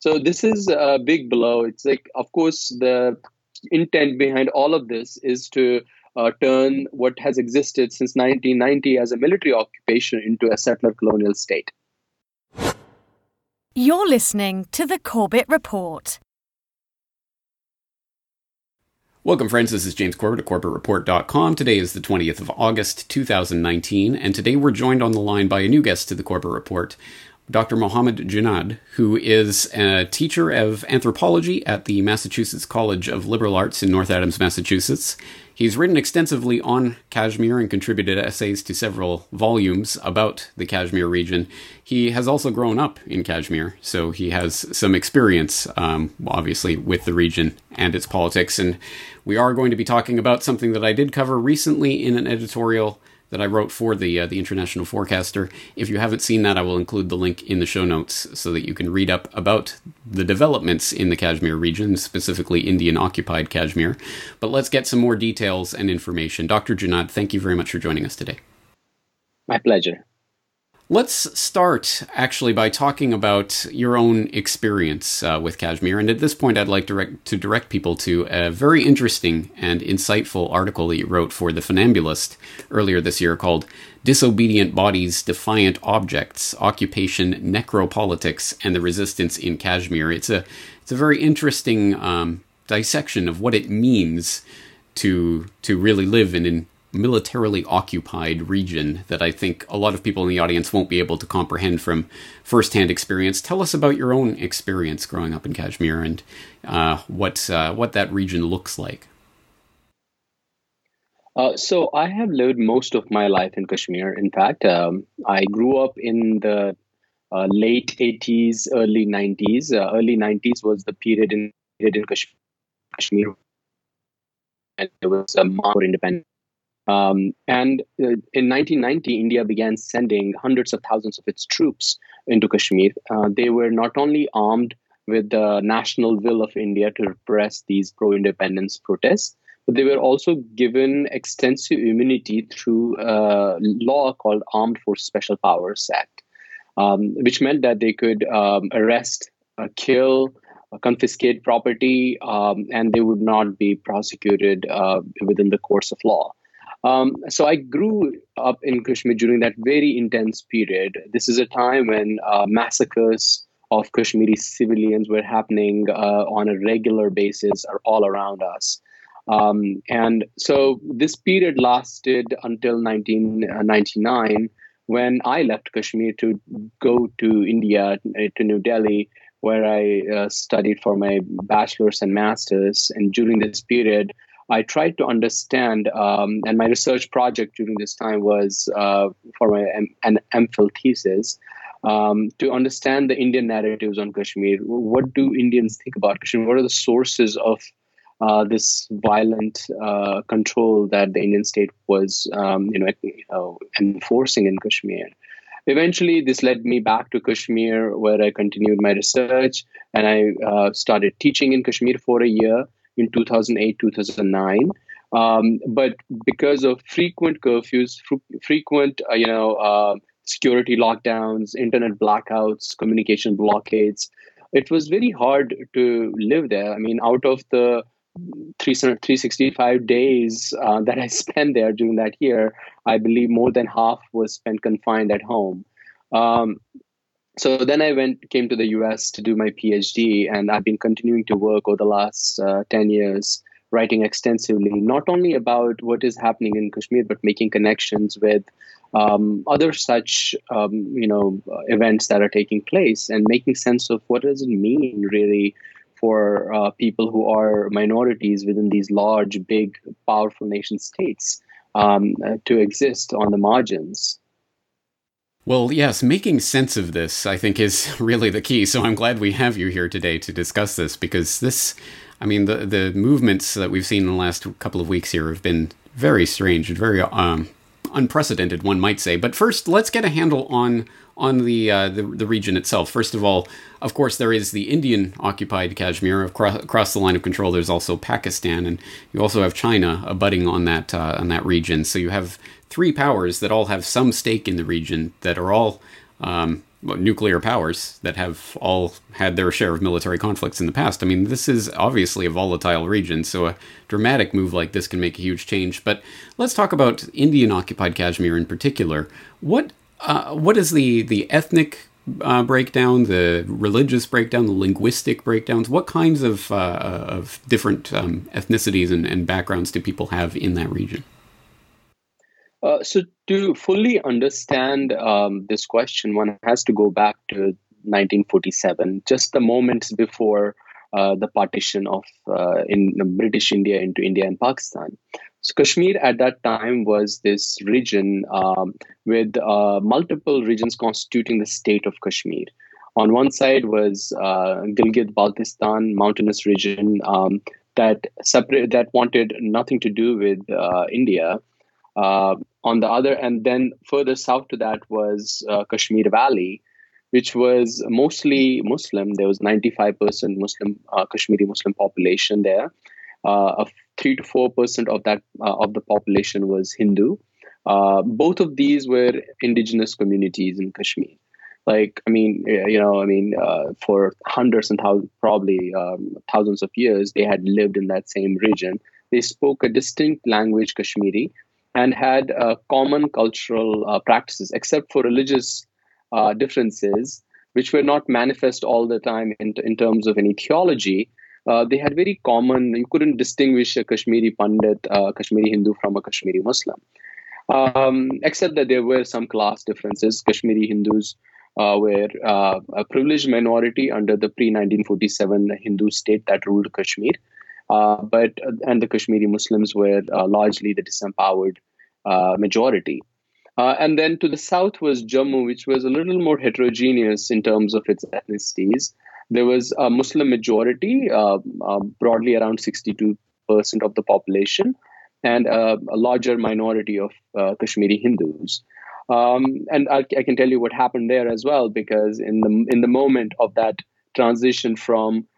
So this is a big blow. It's like, of course, the intent behind all of this is to uh, turn what has existed since 1990 as a military occupation into a settler colonial state. You're listening to the Corbett Report. Welcome, friends. This is James Corbett at CorbettReport.com. Today is the 20th of August, 2019, and today we're joined on the line by a new guest to the Corbett Report, Dr. Mohammed Junaid, who is a teacher of anthropology at the Massachusetts College of Liberal Arts in North Adams, Massachusetts. He's written extensively on Kashmir and contributed essays to several volumes about the Kashmir region. He has also grown up in Kashmir, so he has some experience, um, obviously, with the region and its politics. And we are going to be talking about something that I did cover recently in an editorial that I wrote for the uh, the International Forecaster. If you haven't seen that, I will include the link in the show notes so that you can read up about the developments in the Kashmir region, specifically Indian occupied Kashmir. But let's get some more details and information. Dr. Junaid, thank you very much for joining us today. My pleasure. Let's start actually by talking about your own experience uh, with Kashmir. And at this point, I'd like direct, to direct people to a very interesting and insightful article that you wrote for The Funambulist earlier this year called Disobedient Bodies, Defiant Objects Occupation, Necropolitics, and the Resistance in Kashmir. It's a, it's a very interesting um, dissection of what it means to, to really live in an militarily occupied region that I think a lot of people in the audience won't be able to comprehend from firsthand experience. Tell us about your own experience growing up in Kashmir and uh, what uh, what that region looks like. Uh, so I have lived most of my life in Kashmir. In fact, um, I grew up in the uh, late 80s, early 90s. Uh, early 90s was the period in, in Kashmir and there was a more independent um, and uh, in 1990, India began sending hundreds of thousands of its troops into Kashmir. Uh, they were not only armed with the national will of India to repress these pro independence protests, but they were also given extensive immunity through a law called Armed Force Special Powers Act, um, which meant that they could um, arrest, uh, kill, uh, confiscate property, um, and they would not be prosecuted uh, within the course of law. Um, so I grew up in Kashmir during that very intense period. This is a time when uh, massacres of Kashmiri civilians were happening uh, on a regular basis all around us. Um, and so this period lasted until 1999 when I left Kashmir to go to India, to New Delhi, where I uh, studied for my bachelor's and master's. And during this period, I tried to understand, um, and my research project during this time was uh, for my M- an MPhil thesis. Um, to understand the Indian narratives on Kashmir, what do Indians think about Kashmir? What are the sources of uh, this violent uh, control that the Indian state was, um, you, know, enforcing in Kashmir? Eventually, this led me back to Kashmir, where I continued my research, and I uh, started teaching in Kashmir for a year in 2008, 2009. Um, but because of frequent curfews, fr- frequent, uh, you know, uh, security lockdowns, internet blackouts, communication blockades, it was very hard to live there. I mean, out of the 365 days uh, that I spent there during that year, I believe more than half was spent confined at home. Um, so then I went came to the US to do my PhD, and I've been continuing to work over the last uh, ten years, writing extensively, not only about what is happening in Kashmir, but making connections with um, other such um, you know events that are taking place, and making sense of what does it mean really for uh, people who are minorities within these large, big, powerful nation states um, uh, to exist on the margins. Well, yes, making sense of this, I think, is really the key. So I'm glad we have you here today to discuss this because this, I mean, the, the movements that we've seen in the last couple of weeks here have been very strange and very um, unprecedented, one might say. But first, let's get a handle on on the, uh, the, the region itself. First of all, of course, there is the Indian occupied Kashmir across, the line of control. There's also Pakistan, and you also have China abutting on that uh, on that region. So you have three powers that all have some stake in the region that are all um, nuclear powers that have all had their share of military conflicts in the past. I mean, this is obviously a volatile region, so a dramatic move like this can make a huge change. But let's talk about Indian occupied Kashmir in particular. What uh, what is the the ethnic uh, breakdown, the religious breakdown, the linguistic breakdowns? What kinds of uh, of different um, ethnicities and, and backgrounds do people have in that region? Uh, so to fully understand um, this question, one has to go back to 1947, just the moments before uh, the partition of uh, in British India into India and Pakistan. So Kashmir at that time was this region um, with uh, multiple regions constituting the state of Kashmir. On one side was uh, Gilgit-Baltistan mountainous region um, that separate that wanted nothing to do with uh, India. Uh, on the other, and then further south to that was uh, Kashmir Valley, which was mostly Muslim. There was 95% Muslim uh, Kashmiri Muslim population there. Uh, three to four percent of that uh, of the population was Hindu. Uh, both of these were indigenous communities in Kashmir. Like, I mean, you know, I mean, uh, for hundreds and thousands, probably um, thousands of years, they had lived in that same region. They spoke a distinct language, Kashmiri, and had uh, common cultural uh, practices, except for religious uh, differences, which were not manifest all the time in, in terms of any theology. Uh, they had very common, you couldn't distinguish a Kashmiri Pandit, uh, Kashmiri Hindu from a Kashmiri Muslim. Um, except that there were some class differences. Kashmiri Hindus uh, were a privileged minority under the pre 1947 Hindu state that ruled Kashmir. Uh, but and the Kashmiri Muslims were uh, largely the disempowered uh, majority. and then to the south was Jammu, which was a little more heterogeneous in terms of its ethnicities. There was a Muslim majority, broadly around 62% of the population, and a larger minority of Kashmiri Hindus. Um, and I, I, can tell you what happened there as well, because in the in the moment of that transition from uh,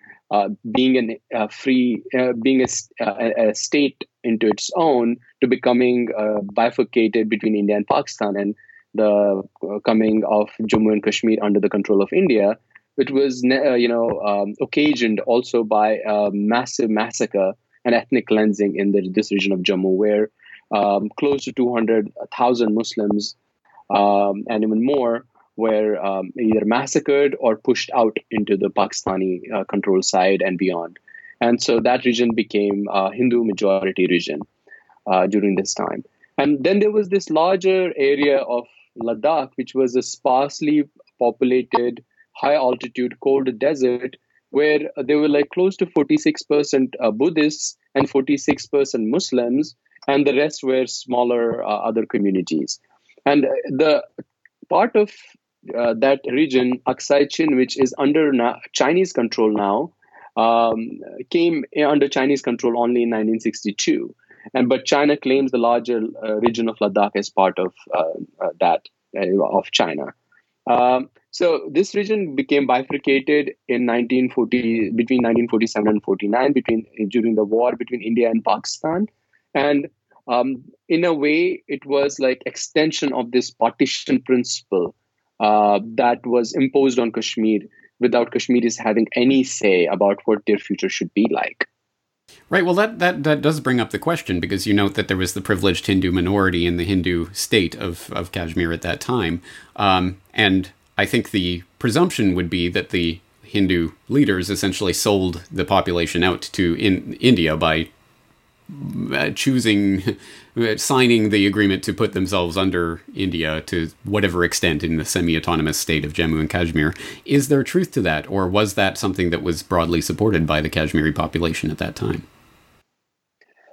being an, a free, uh, being a, a, a, state into its own to becoming uh, bifurcated between India and Pakistan. And the uh, coming of Jammu and Kashmir under the control of India, which was, uh, you know, um, occasioned also by a massive massacre and ethnic cleansing in the, this region of Jammu, where um, close to 200,000 Muslims um, and even more were um, either massacred or pushed out into the Pakistani uh, control side and beyond. And so that region became a Hindu majority region uh, during this time. And then there was this larger area of Ladakh, which was a sparsely populated, high altitude, cold desert, where there were like close to 46% uh, Buddhists and 46% Muslims, and the rest were smaller uh, other communities. And the part of uh, that region, Aksai Chin, which is under na- Chinese control now, um, came under Chinese control only in 1962. And but China claims the larger uh, region of Ladakh as part of uh, uh that uh, of China. Um, so this region became bifurcated in 1940 between 1947 and 49 between during the war between India and Pakistan, and um, in a way it was like extension of this partition principle uh, that was imposed on Kashmir without Kashmiris having any say about what their future should be like. Right. Well, that, that, that does bring up the question because you note that there was the privileged Hindu minority in the Hindu state of, of Kashmir at that time. Um, and I think the presumption would be that the Hindu leaders essentially sold the population out to in India by uh, choosing, signing the agreement to put themselves under India to whatever extent in the semi autonomous state of Jammu and Kashmir. Is there truth to that, or was that something that was broadly supported by the Kashmiri population at that time?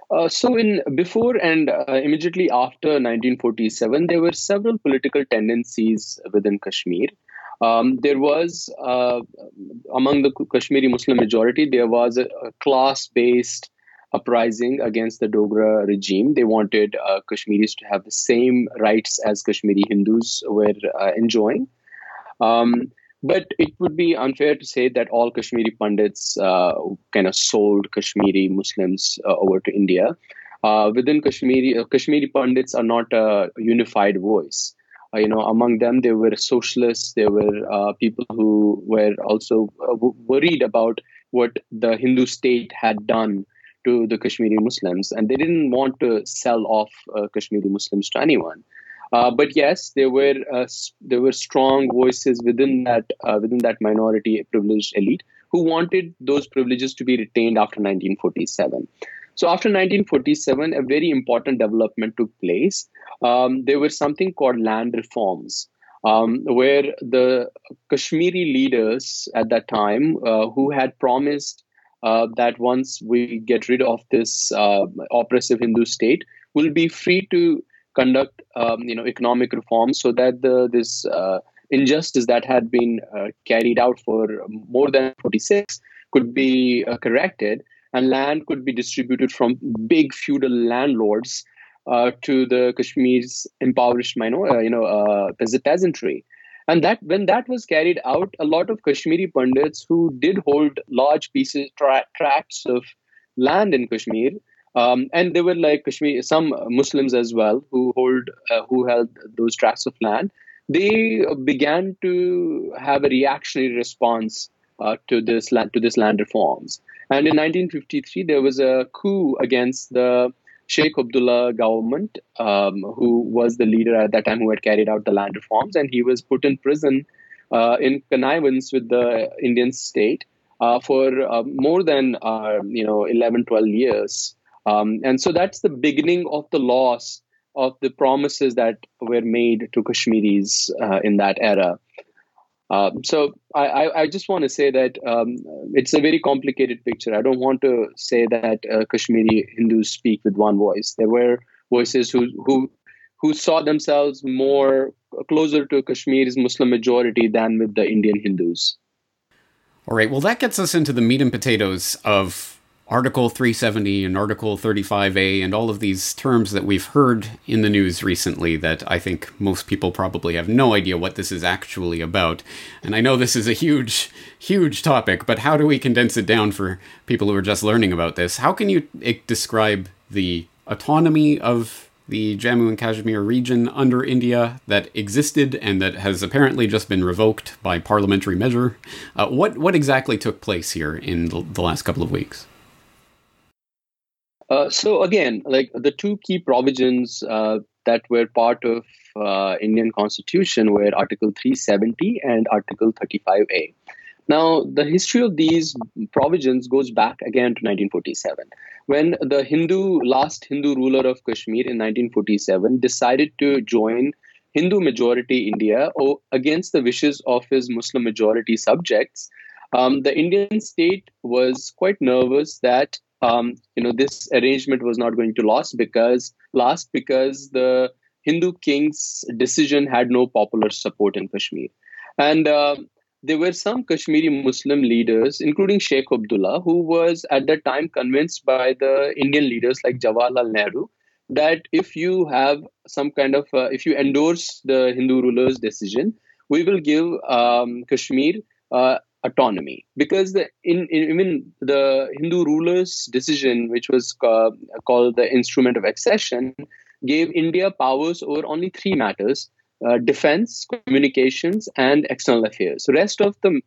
Uh, so, in before and uh, immediately after 1947, there were several political tendencies within Kashmir. Um, there was, uh, among the Kashmiri Muslim majority, there was a, a class-based uprising against the Dogra regime. They wanted uh, Kashmiris to have the same rights as Kashmiri Hindus were uh, enjoying. Um, but it would be unfair to say that all Kashmiri Pandits uh, kind of sold Kashmiri Muslims uh, over to India. Uh, within Kashmiri, uh, Kashmiri Pandits are not a unified voice. uh, you know, among them there were socialists, there were uh, people who were also uh, w- worried about what the Hindu state had done to the Kashmiri Muslims, and they didn't want to sell off uh, Kashmiri Muslims to anyone. Uh, but yes, there were uh, there were strong voices within that within that minority privileged elite who wanted those privileges to be retained after 1947. So after 1947, a very important development took place. Um, there was something called land reforms, um, where the Kashmiri leaders at that time, uh, who had promised uh, that once we get rid of this uh, oppressive Hindu state, will be free to conduct, um, you know, economic reforms so that the this uh, injustice that had been uh, carried out for more than 46 could be uh, corrected and land could be distributed from big feudal landlords uh, to the Kashmir's impoverished minor, you know, peasantry. And that when that was carried out, a lot of Kashmiri Pandits who did hold large pieces, tra- tracts of land in Kashmir, um, and there were like Kashmir, some Muslims as well who hold, uh, who held those tracts of land. They began to have a reactionary response uh, to this land, to this land reforms. And in 1953, there was a coup against the Sheikh Abdullah government, um, who was the leader at that time who had carried out the land reforms, and he was put in prison uh, in connivance with the Indian state uh, for uh, more than uh, you know 11, 12 years. Um, and so that's the beginning of the loss of the promises that were made to Kashmiris uh, in that era. Um, so I, I, just want to say that um, it's a very complicated picture. I don't want to say that uh, Kashmiri Hindus speak with one voice. There were voices who who who saw themselves more closer to Kashmir's Muslim majority than with the Indian Hindus. All right. Well, that gets us into the meat and potatoes of Article 370 and Article 35A and all of these terms that we've heard in the news recently that I think most people probably have no idea what this is actually about. And I know this is a huge, huge topic, but how do we condense it down for people who are just learning about this? How can you eh, describe the autonomy of the Jammu and Kashmir region under India that existed and that has apparently just been revoked by parliamentary measure? Uh, what, what exactly took place here in the last couple of weeks? Uh, so again, like the two key provisions uh, that were part of uh, Indian Constitution were Article 370 and Article 35A. Now, the history of these provisions goes back again to 1947, when the Hindu last Hindu ruler of Kashmir in 1947 decided to join Hindu majority India against the wishes of his Muslim majority subjects. Um, the Indian state was quite nervous that um, you know this arrangement was not going to last because last because the Hindu king's decision had no popular support in Kashmir, and uh, there were some Kashmiri Muslim leaders, including Sheikh Abdullah, who was at that time convinced by the Indian leaders like Jawaharlal Nehru that if you have some kind of uh, if you endorse the Hindu ruler's decision, we will give um, Kashmir uh, autonomy because the in, in even the Hindu rulers' decision, which was uh, called the Instrument of Accession, gave India powers over only three matters: uh, defense, communications, and external affairs. The rest of the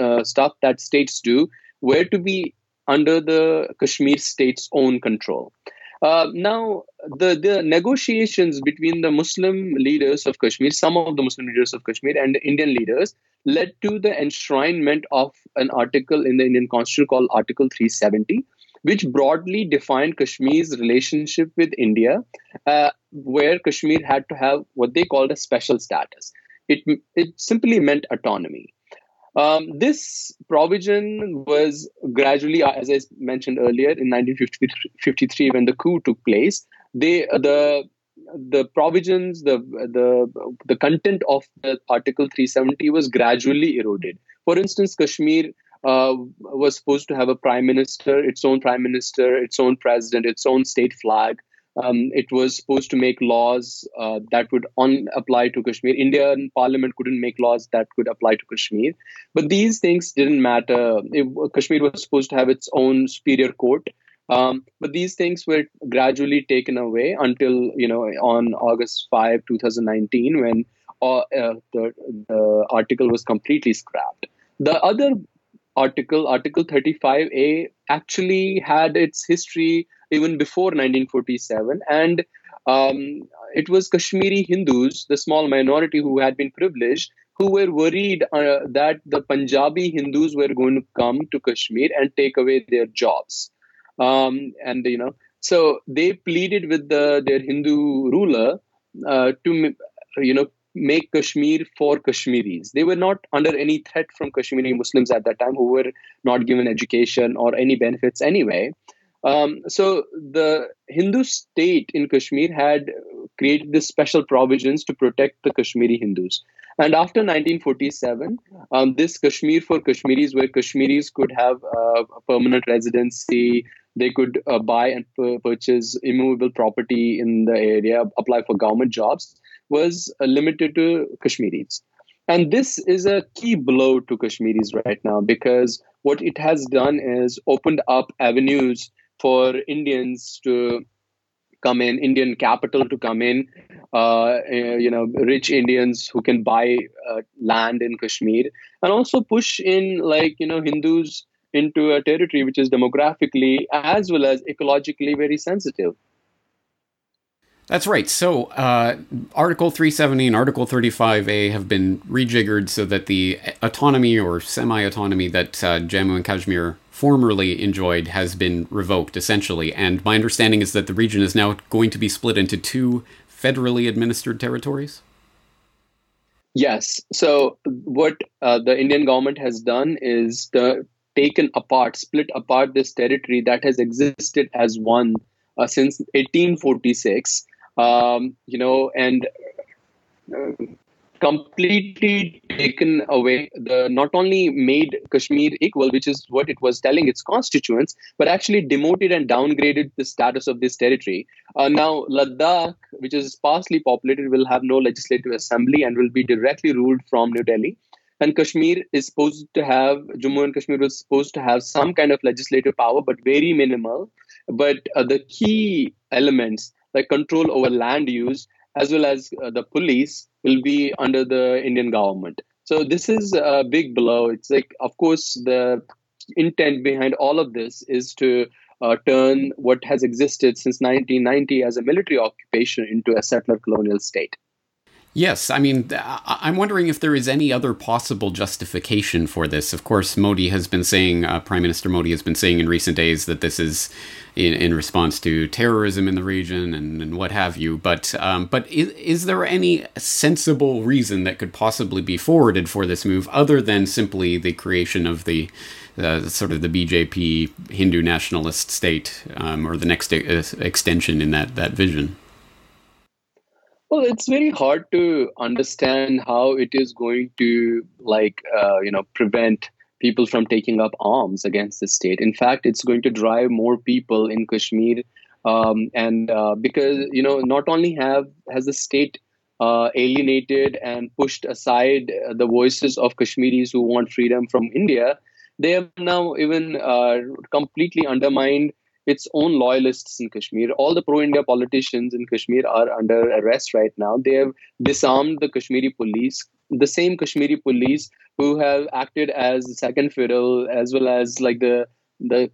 uh, stuff that states do were to be under the Kashmir state's own control. Uh, now, the, the negotiations between the Muslim leaders of Kashmir, some of the Muslim leaders of Kashmir, and the Indian leaders led to the enshrinement of an article in the Indian Constitution called Article 370, which broadly defined Kashmir's relationship with India, uh, where Kashmir had to have what they called a special status. It, it simply meant autonomy. Um, this provision was gradually, uh, as I mentioned earlier, in 1953 when the coup took place. They the the provisions, the the the content of the Article 370 was gradually eroded. For instance, Kashmir uh, was supposed to have a prime minister, its own prime minister, its own president, its own state flag. Um, it was supposed to make laws uh, that would on apply to Kashmir. Indian Parliament couldn't make laws that could apply to Kashmir, but these things didn't matter. It, Kashmir was supposed to have its own superior court, um, but these things were gradually taken away until you know on August 5, 2019, when uh, uh, the, the article was completely scrapped. The other article, Article 35A, actually had its history even before 1947, and um, it was Kashmiri Hindus, the small minority who had been privileged, who were worried uh, that the Punjabi Hindus were going to come to Kashmir and take away their jobs. Um, and you know, so they pleaded with the, their Hindu ruler uh, to you know make Kashmir for Kashmiris. They were not under any threat from Kashmiri Muslims at that time, who were not given education or any benefits anyway. Um, so the Hindu state in Kashmir had created these special provisions to protect the Kashmiri Hindus. And after 1947, um, this Kashmir for Kashmiris, where Kashmiris could have uh, a permanent residency, they could uh, buy and p- purchase immovable property in the area, apply for government jobs, was uh, limited to Kashmiris. And this is a key blow to Kashmiris right now because what it has done is opened up avenues for Indians to come in, Indian capital to come in, uh, eh, you know, rich Indians who can buy uh, land in Kashmir, and also push in like you know Hindus into a territory which is demographically as well as ecologically very sensitive. That's right. So, uh, Article 370 and Article 35A have been rejiggered so that the autonomy or semi autonomy that uh, Jammu and Kashmir formerly enjoyed has been revoked, essentially. And my understanding is that the region is now going to be split into two federally administered territories. Yes. So, what uh, the Indian government has done is the, taken apart, split apart this territory that has existed as one uh, since 1846. Um, you know, and uh, completely taken away the not only made Kashmir equal, which is what it was telling its constituents, but actually demoted and downgraded the status of this territory. Uh, now, Ladakh, which is sparsely populated, will have no legislative assembly and will be directly ruled from New Delhi. And Kashmir is supposed to have, Jammu and Kashmir was supposed to have some kind of legislative power, but very minimal. But uh, the key elements, like control over land use, as well as uh, the police, will be under the Indian government. So this is a big blow. It's like, of course, the intent behind all of this is to uh, turn what has existed since 1990 as a military occupation into a settler colonial state. Yes, I mean, I'm wondering if there is any other possible justification for this. Of course, Modi has been saying, uh, Prime Minister Modi has been saying in recent days that this is in, in response to terrorism in the region and, and what have you. But um, but is, is there any sensible reason that could possibly be forwarded for this move other than simply the creation of the uh, sort of the BJP Hindu nationalist state um, or the next ex- extension in that that vision? Well, it's very hard to understand how it is going to, like, uh, you know, prevent people from taking up arms against the state. In fact, it's going to drive more people in Kashmir, um, and uh, because you know, not only have has the state uh, alienated and pushed aside the voices of Kashmiris who want freedom from India, they have now even uh, completely undermined its own loyalists in Kashmir. All the pro India politicians in Kashmir are under arrest right now. They have disarmed the Kashmiri police, the same Kashmiri police who have acted as the second fiddle as well as like the the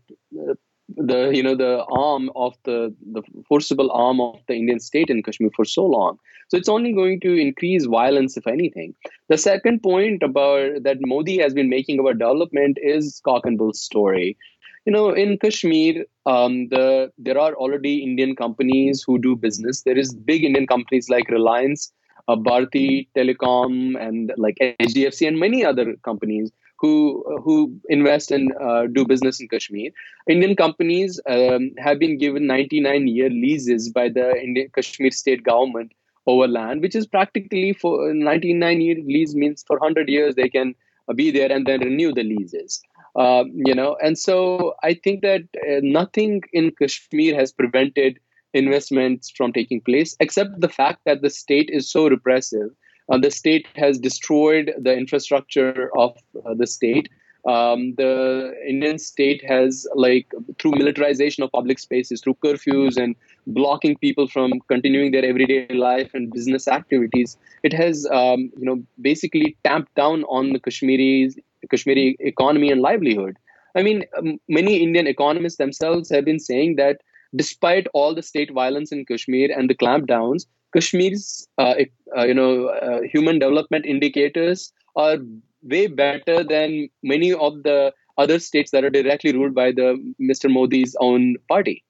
the you know the arm of the the forcible arm of the Indian state in Kashmir for so long. So it's only going to increase violence if anything. The second point about that Modi has been making about development is cock and bull story you know, in Kashmir, um, the there are already Indian companies who do business. There is big Indian companies like Reliance, uh, Bharti Telecom, and like HDFC, and many other companies who who invest and uh, do business in Kashmir. Indian companies um, have been given 99 year leases by the Indian Kashmir state government over land, which is practically for 99 year lease means for 100 years they can uh, be there and then renew the leases. Uh, you know, and so I think that uh, nothing in Kashmir has prevented investments from taking place, except the fact that the state is so repressive. Uh, the state has destroyed the infrastructure of uh, the state. um, the Indian state has, like, through militarization of public spaces, through curfews and blocking people from continuing their everyday life and business activities, it has, um, you know, basically tamped down on the Kashmiri Kashmiri economy and livelihood. I mean, many Indian economists themselves have been saying that despite all the state violence in Kashmir and the clampdowns, Kashmir's, uh, uh, you know, uh, human development indicators are way better than many of the other states that are directly ruled by the Mr. Modi's own party.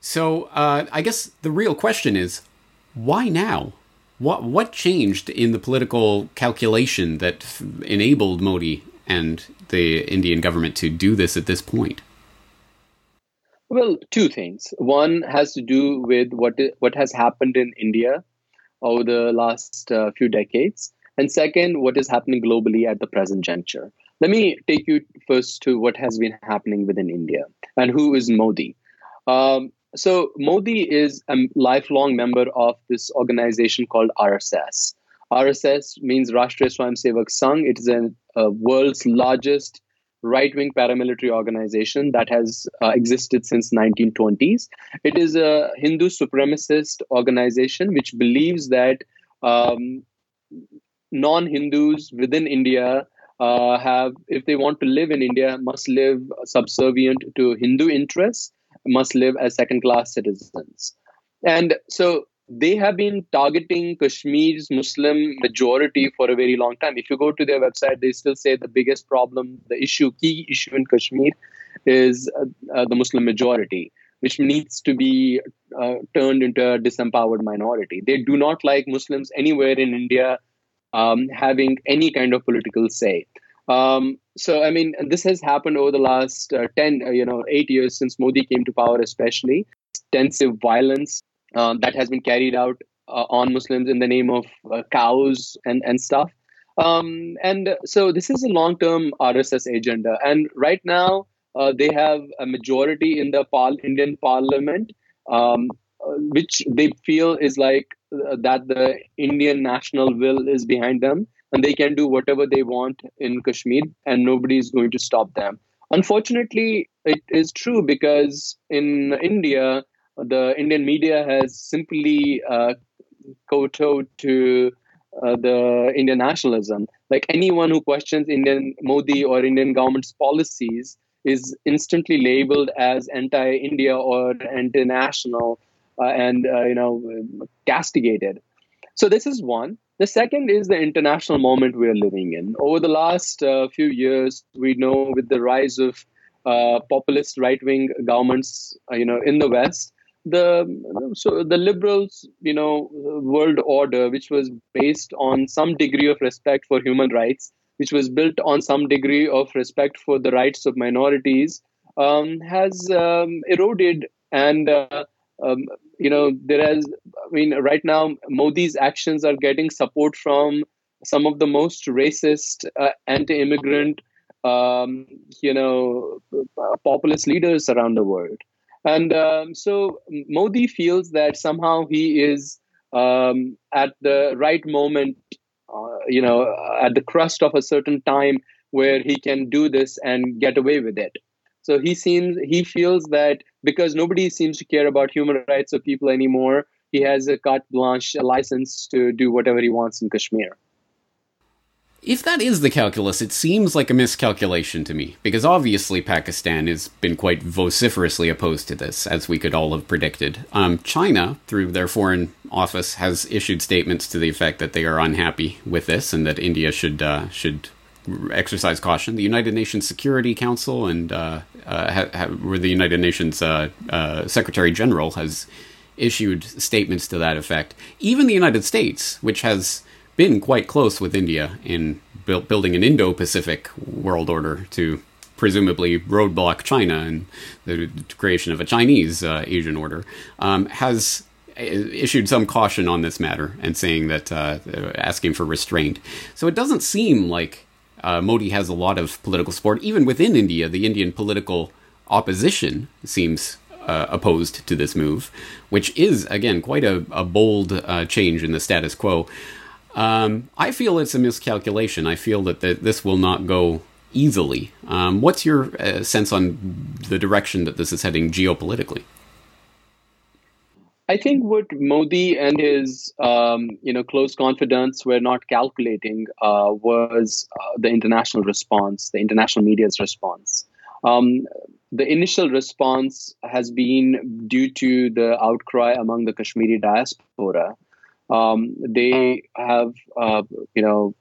So uh, I guess the real question is, why now? What what changed in the political calculation that f- enabled Modi and the Indian government to do this at this point? Well, two things. One has to do with what what has happened in India over the last uh, few decades, and second, what is happening globally at the present juncture. Let me take you first to what has been happening within India and who is Modi. Um, so, Modi is a lifelong member of this organization called RSS. RSS means Rashtriya Swayamsevak Sangh. It is a, a world's largest right wing paramilitary organization that has uh, existed since 1920s. It is a Hindu supremacist organization which believes that um, non Hindus within India uh, have, if they want to live in India, must live subservient to Hindu interests, must live as second class citizens. And so they have been targeting Kashmir's Muslim majority for a very long time. If you go to their website, they still say the biggest problem, the issue, key issue in Kashmir is uh, uh, the Muslim majority, which needs to be uh, turned into a disempowered minority. They do not like Muslims anywhere in India um, having any kind of political say. Um, so, I mean, this has happened over the last uh, 10, uh, you know, eight years since Modi came to power, especially. Extensive violence um, that has been carried out uh, on Muslims in the name of uh, cows and, and stuff. Um, and so, this is a long term RSS agenda. And right now, uh, they have a majority in the Indian parliament, um, uh, which they feel is like uh, that the Indian national will is behind them and they can do whatever they want in Kashmir and nobody is going to stop them. Unfortunately, it is true because in India, the Indian media has simply uh, kowtowed to uh, the Indian nationalism. Like anyone who questions Indian Modi or Indian government's policies is instantly labeled as anti-India or anti-national uh, and uh, you know castigated. So this is one. The second is the international moment we are living in. Over the last uh, few years, we know with the rise of uh, populist right-wing governments, uh, you know, in the West, the so the liberals, you know, world order, which was based on some degree of respect for human rights, which was built on some degree of respect for the rights of minorities, um, has um, eroded and uh, um, you know, there is, I mean, right now, Modi's actions are getting support from some of the most racist, uh, anti immigrant, um, you know, populist leaders around the world. And um, so Modi feels that somehow he is um, at the right moment, uh, you know, at the crust of a certain time where he can do this and get away with it. So he seems he feels that because nobody seems to care about human rights of people anymore, he has a carte blanche, a license to do whatever he wants in Kashmir. If that is the calculus, it seems like a miscalculation to me, because obviously Pakistan has been quite vociferously opposed to this, as we could all have predicted. Um, China, through their foreign office, has issued statements to the effect that they are unhappy with this and that India should uh, should exercise caution. The United Nations Security Council and uh, uh, ha- ha- where the United Nations uh, uh, Secretary General has issued statements to that effect. Even the United States, which has been quite close with India in bu- building an Indo-Pacific world order to presumably roadblock China and the creation of a Chinese uh, Asian order, um, has issued some caution on this matter and saying that uh, asking for restraint. So it doesn't seem like uh, Modi has a lot of political support. Even within India, the Indian political opposition seems uh, opposed to this move, which is, again, quite a, a bold uh, change in the status quo. Um, I feel it's a miscalculation. I feel that this will not go easily. Um, what's your uh, sense on the direction that this is heading geopolitically? I think what Modi and his, um, you know, close confidants were not calculating uh, was uh, the international response, the international media's response. Um, the initial response has been due to the outcry among the Kashmiri diaspora. Um, they have, uh, you know,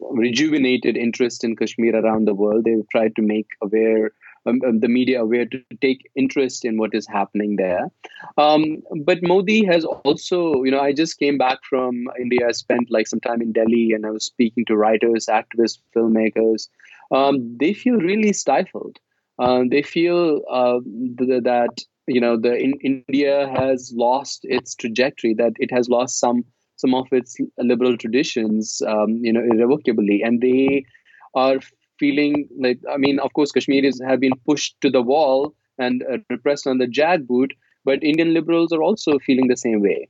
rejuvenated interest in Kashmir around the world. They've tried to make aware um, um, the media aware to take interest in what is happening there. Um, but Modi has also, you know, I just came back from India. I spent like some time in Delhi, and I was speaking to writers, activists, filmmakers. Um, they feel really stifled. Uh, they feel uh, th- that you know the in, India has lost its trajectory, that it has lost some some of its liberal traditions, um, you know, irrevocably, and they are feeling like I mean, of course, Kashmiris have been pushed to the wall and uh, repressed on the jackboot, but Indian liberals are also feeling the same way.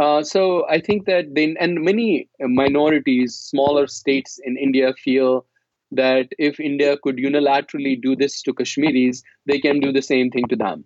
Uh, so I think that they and many minorities, smaller states in India feel that if India could unilaterally do this to Kashmiris, they can do the same thing to them.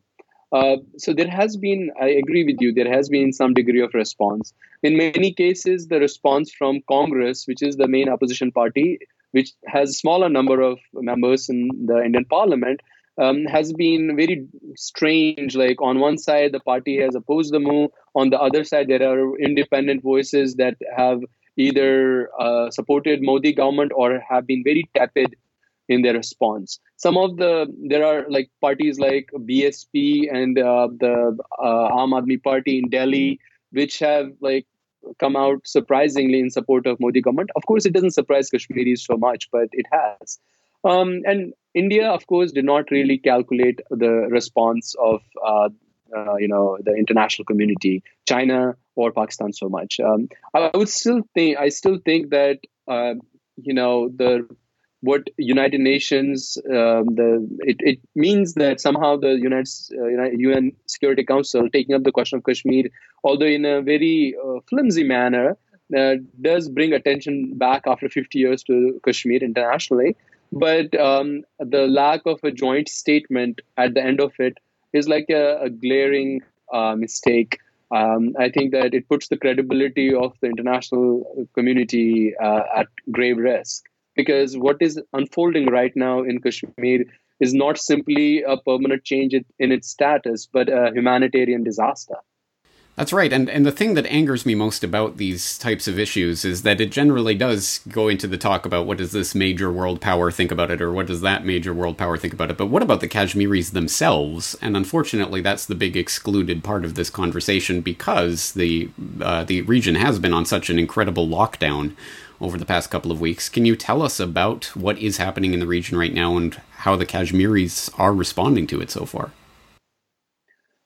Uh, so there has been, I agree with you, there has been some degree of response. In many cases, the response from Congress, which is the main opposition party, which has a smaller number of members in the Indian Parliament, um, has been very strange. Like on one side, the party has opposed the move. On the other side, there are independent voices that have either uh, supported Modi government or have been very tepid in their response. Some of the there are like parties like BSP and uh, the uh, Aam Aadmi Party in Delhi, which have like come out surprisingly in support of Modi government. Of course, it doesn't surprise Kashmiris so much, but it has. Um, and India, of course, did not really calculate the response of uh, uh, you know the international community, China or Pakistan so much. Um, I would still think I still think that uh, you know the what United Nations um, the it, it means that somehow the United uh, UN Security Council taking up the question of Kashmir, although in a very uh, flimsy manner, uh, does bring attention back after 50 years to Kashmir internationally. But um, the lack of a joint statement at the end of it is like a, a glaring uh, mistake. Um, I think that it puts the credibility of the international community uh, at grave risk because what is unfolding right now in Kashmir is not simply a permanent change in its status, but a humanitarian disaster. That's right. And and the thing that angers me most about these types of issues is that it generally does go into the talk about what does this major world power think about it or what does that major world power think about it. But what about the Kashmiris themselves? And unfortunately, that's the big excluded part of this conversation because the uh, the region has been on such an incredible lockdown over the past couple of weeks. Can you tell us about what is happening in the region right now and how the Kashmiris are responding to it so far?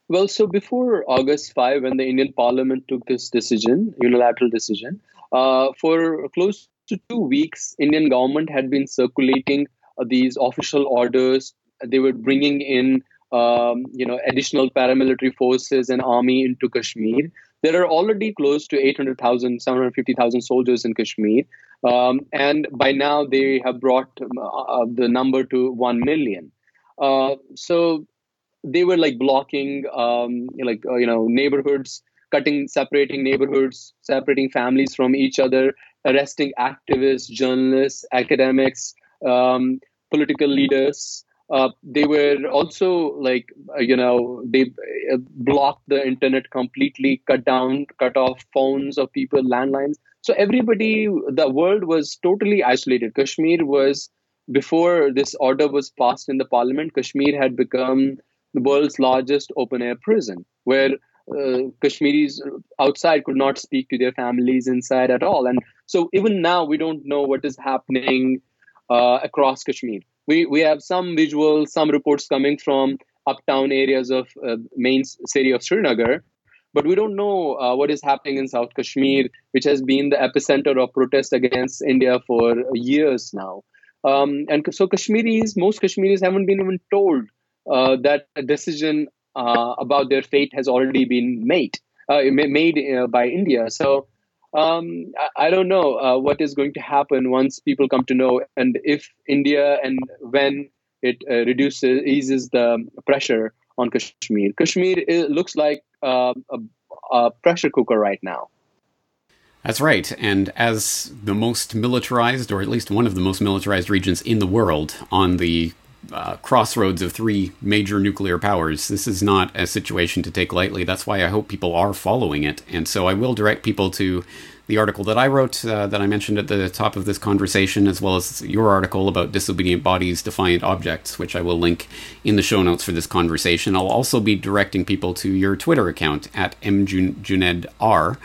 Well, so before August 5, when the Indian Parliament took this decision, unilateral decision, uh, for close to two weeks, Indian government had been circulating uh, these official orders. They were bringing in, um, you know, additional paramilitary forces and army into Kashmir. There are already close to 800,000, 750,000 soldiers in Kashmir. Um, and by now, they have brought uh, the number to 1 million. Uh, so they were like blocking um, like uh, you know neighborhoods cutting separating neighborhoods separating families from each other arresting activists journalists academics um, political leaders uh, they were also like uh, you know they uh, blocked the internet completely cut down cut off phones of people landlines so everybody the world was totally isolated kashmir was before this order was passed in the parliament kashmir had become the world's largest open air prison, where uh, Kashmiris outside could not speak to their families inside at all. And so even now, we don't know what is happening uh, across Kashmir. We, we have some visuals, some reports coming from uptown areas of uh, main city of Srinagar, but we don't know uh, what is happening in South Kashmir, which has been the epicenter of protest against India for years now. Um, and so Kashmiris, most Kashmiris haven't been even told uh, that a decision uh, about their fate has already been made uh, made by India. So um, I, don't know uh, what is going to happen once people come to know, and if India and when it uh, reduces eases the pressure on Kashmir. Kashmir looks like uh, a, a pressure cooker right now. That's right. And as the most militarized, or at least one of the most militarized regions in the world, on the uh, crossroads of three major nuclear powers. This is not a situation to take lightly. That's why I hope people are following it. And so I will direct people to the article that I wrote uh, that I mentioned at the top of this conversation, as well as your article about disobedient bodies, defiant objects, which I will link in the show notes for this conversation. I'll also be directing people to your Twitter account at mjunedr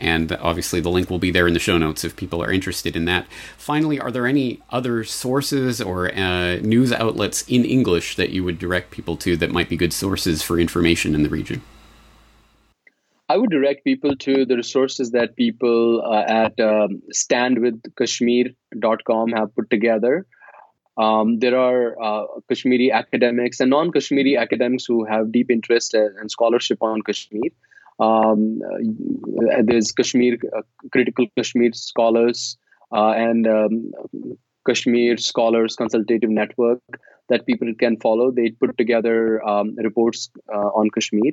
and obviously, the link will be there in the show notes if people are interested in that. Finally, are there any other sources or uh, news outlets in English that you would direct people to that might be good sources for information in the region? I would direct people to the resources that people uh, at um, standwithkashmir.com have put together. Um, there are uh, Kashmiri academics and non Kashmiri academics who have deep interest and scholarship on Kashmir. Um, uh, there's Kashmir uh, critical Kashmir scholars uh, and um, Kashmir scholars consultative network that people can follow. They put together um, reports on Kashmir.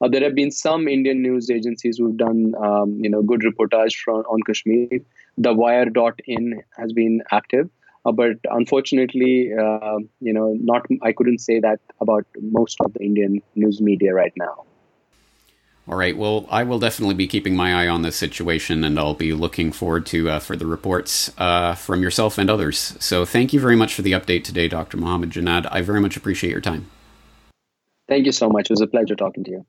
Uh, there have been some Indian news agencies who've done, um, you know, good reportage from on Kashmir. The Wire.in has been active, uh, but unfortunately, uh, you know, not I couldn't say that about most of the Indian news media right now. All right. Well, I will definitely be keeping my eye on this situation, and I'll be looking forward to uh, further reports uh, from yourself and others. So, thank you very much for the update today, Dr. Mohammed Junaid. I very much appreciate your time. Thank you so much. It was a pleasure talking to you.